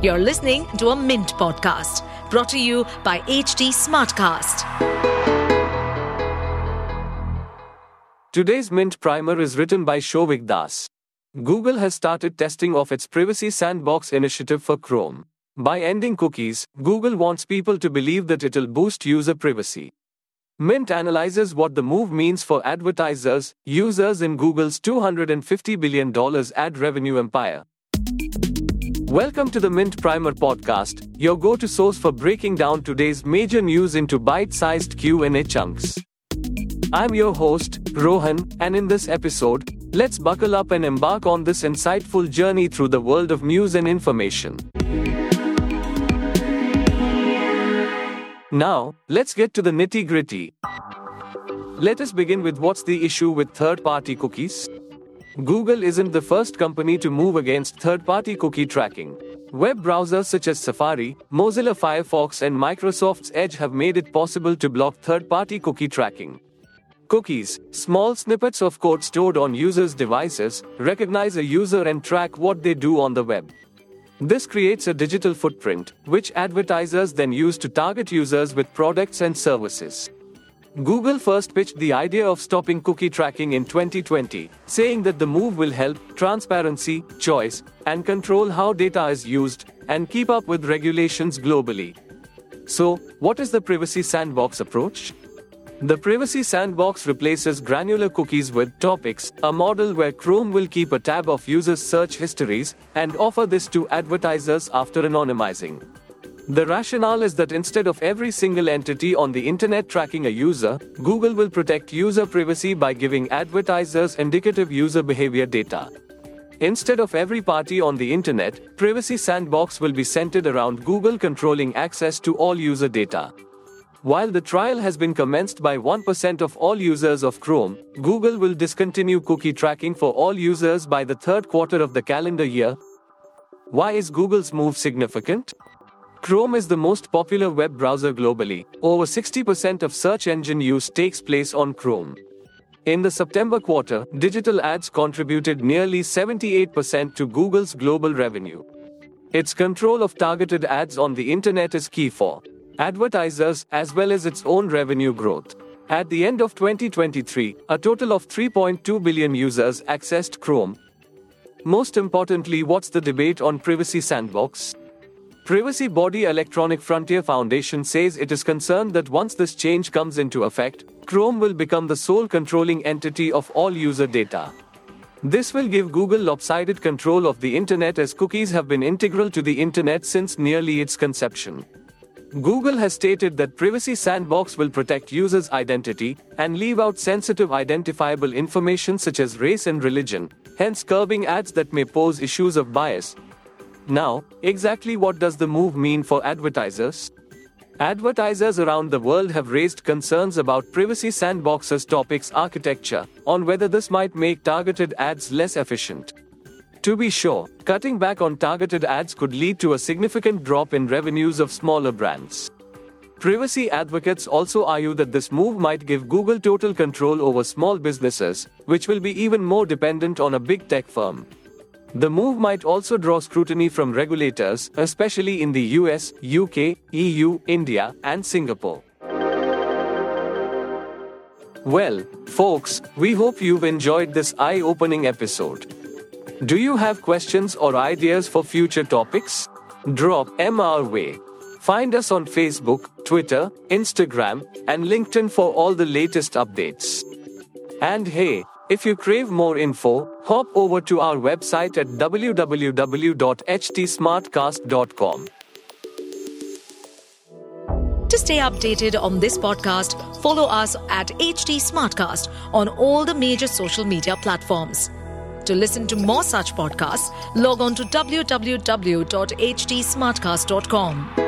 You're listening to a Mint podcast brought to you by HT Smartcast. Today's Mint Primer is written by Shouvik Das. Google has started testing of its Privacy Sandbox initiative for Chrome. By ending cookies, Google wants people to believe that it'll boost user privacy. Mint analyzes what the move means for advertisers, users in Google's $250 billion ad revenue empire. Welcome to the Mint Primer podcast, your go-to source for breaking down today's major news into bite-sized Q&A chunks. I'm your host, Rohan, and in this episode, let's buckle up and embark on this insightful journey through the world of news and information. Now, let's get to the nitty gritty. Let us begin with what's the issue with third party cookies? Google isn't the first company to move against third party cookie tracking. Web browsers such as Safari, Mozilla Firefox, and Microsoft's Edge have made it possible to block third party cookie tracking. Cookies, small snippets of code stored on users' devices, recognize a user and track what they do on the web. This creates a digital footprint, which advertisers then use to target users with products and services. Google first pitched the idea of stopping cookie tracking in 2020, saying that the move will help transparency, choice, and control how data is used, and keep up with regulations globally. So, what is the Privacy Sandbox approach? The Privacy Sandbox replaces granular cookies with topics, a model where Chrome will keep a tab of users' search histories and offer this to advertisers after anonymizing. The rationale is that instead of every single entity on the internet tracking a user, Google will protect user privacy by giving advertisers indicative user behavior data. Instead of every party on the internet, Privacy Sandbox will be centered around Google controlling access to all user data. While the trial has been commenced by 1% of all users of Chrome, Google will discontinue cookie tracking for all users by the third quarter of the calendar year. Why is Google's move significant? Chrome is the most popular web browser globally. Over 60% of search engine use takes place on Chrome. In the September quarter, digital ads contributed nearly 78% to Google's global revenue. Its control of targeted ads on the internet is key for advertisers, as well as its own revenue growth. At the end of 2023, a total of 3.2 billion users accessed Chrome. Most importantly, what's the debate on Privacy Sandbox? Privacy body Electronic Frontier Foundation says it is concerned that once this change comes into effect, Chrome will become the sole controlling entity of all user data. This will give Google lopsided control of the internet as cookies have been integral to the internet since nearly its conception. Google has stated that Privacy Sandbox will protect users' identity and leave out sensitive identifiable information such as race and religion, hence curbing ads that may pose issues of bias. Now, exactly what does the move mean for advertisers? Advertisers around the world have raised concerns about Privacy Sandbox's topics architecture, on whether this might make targeted ads less efficient. To be sure, cutting back on targeted ads could lead to a significant drop in revenues of smaller brands. Privacy advocates also argue that this move might give Google total control over small businesses, which will be even more dependent on a big tech firm. The move might also draw scrutiny from regulators, especially in the US, UK, EU, India, and Singapore. Well, folks, we hope you've enjoyed this eye opening episode. Do you have questions or ideas for future topics? Drop them our way. Find us on Facebook, Twitter, Instagram, and LinkedIn for all the latest updates. And hey, if you crave more info, hop over to our website at www.htsmartcast.com. To stay updated on this podcast, follow us at HT Smartcast on all the major social media platforms. To listen to more such podcasts, log on to www.htsmartcast.com.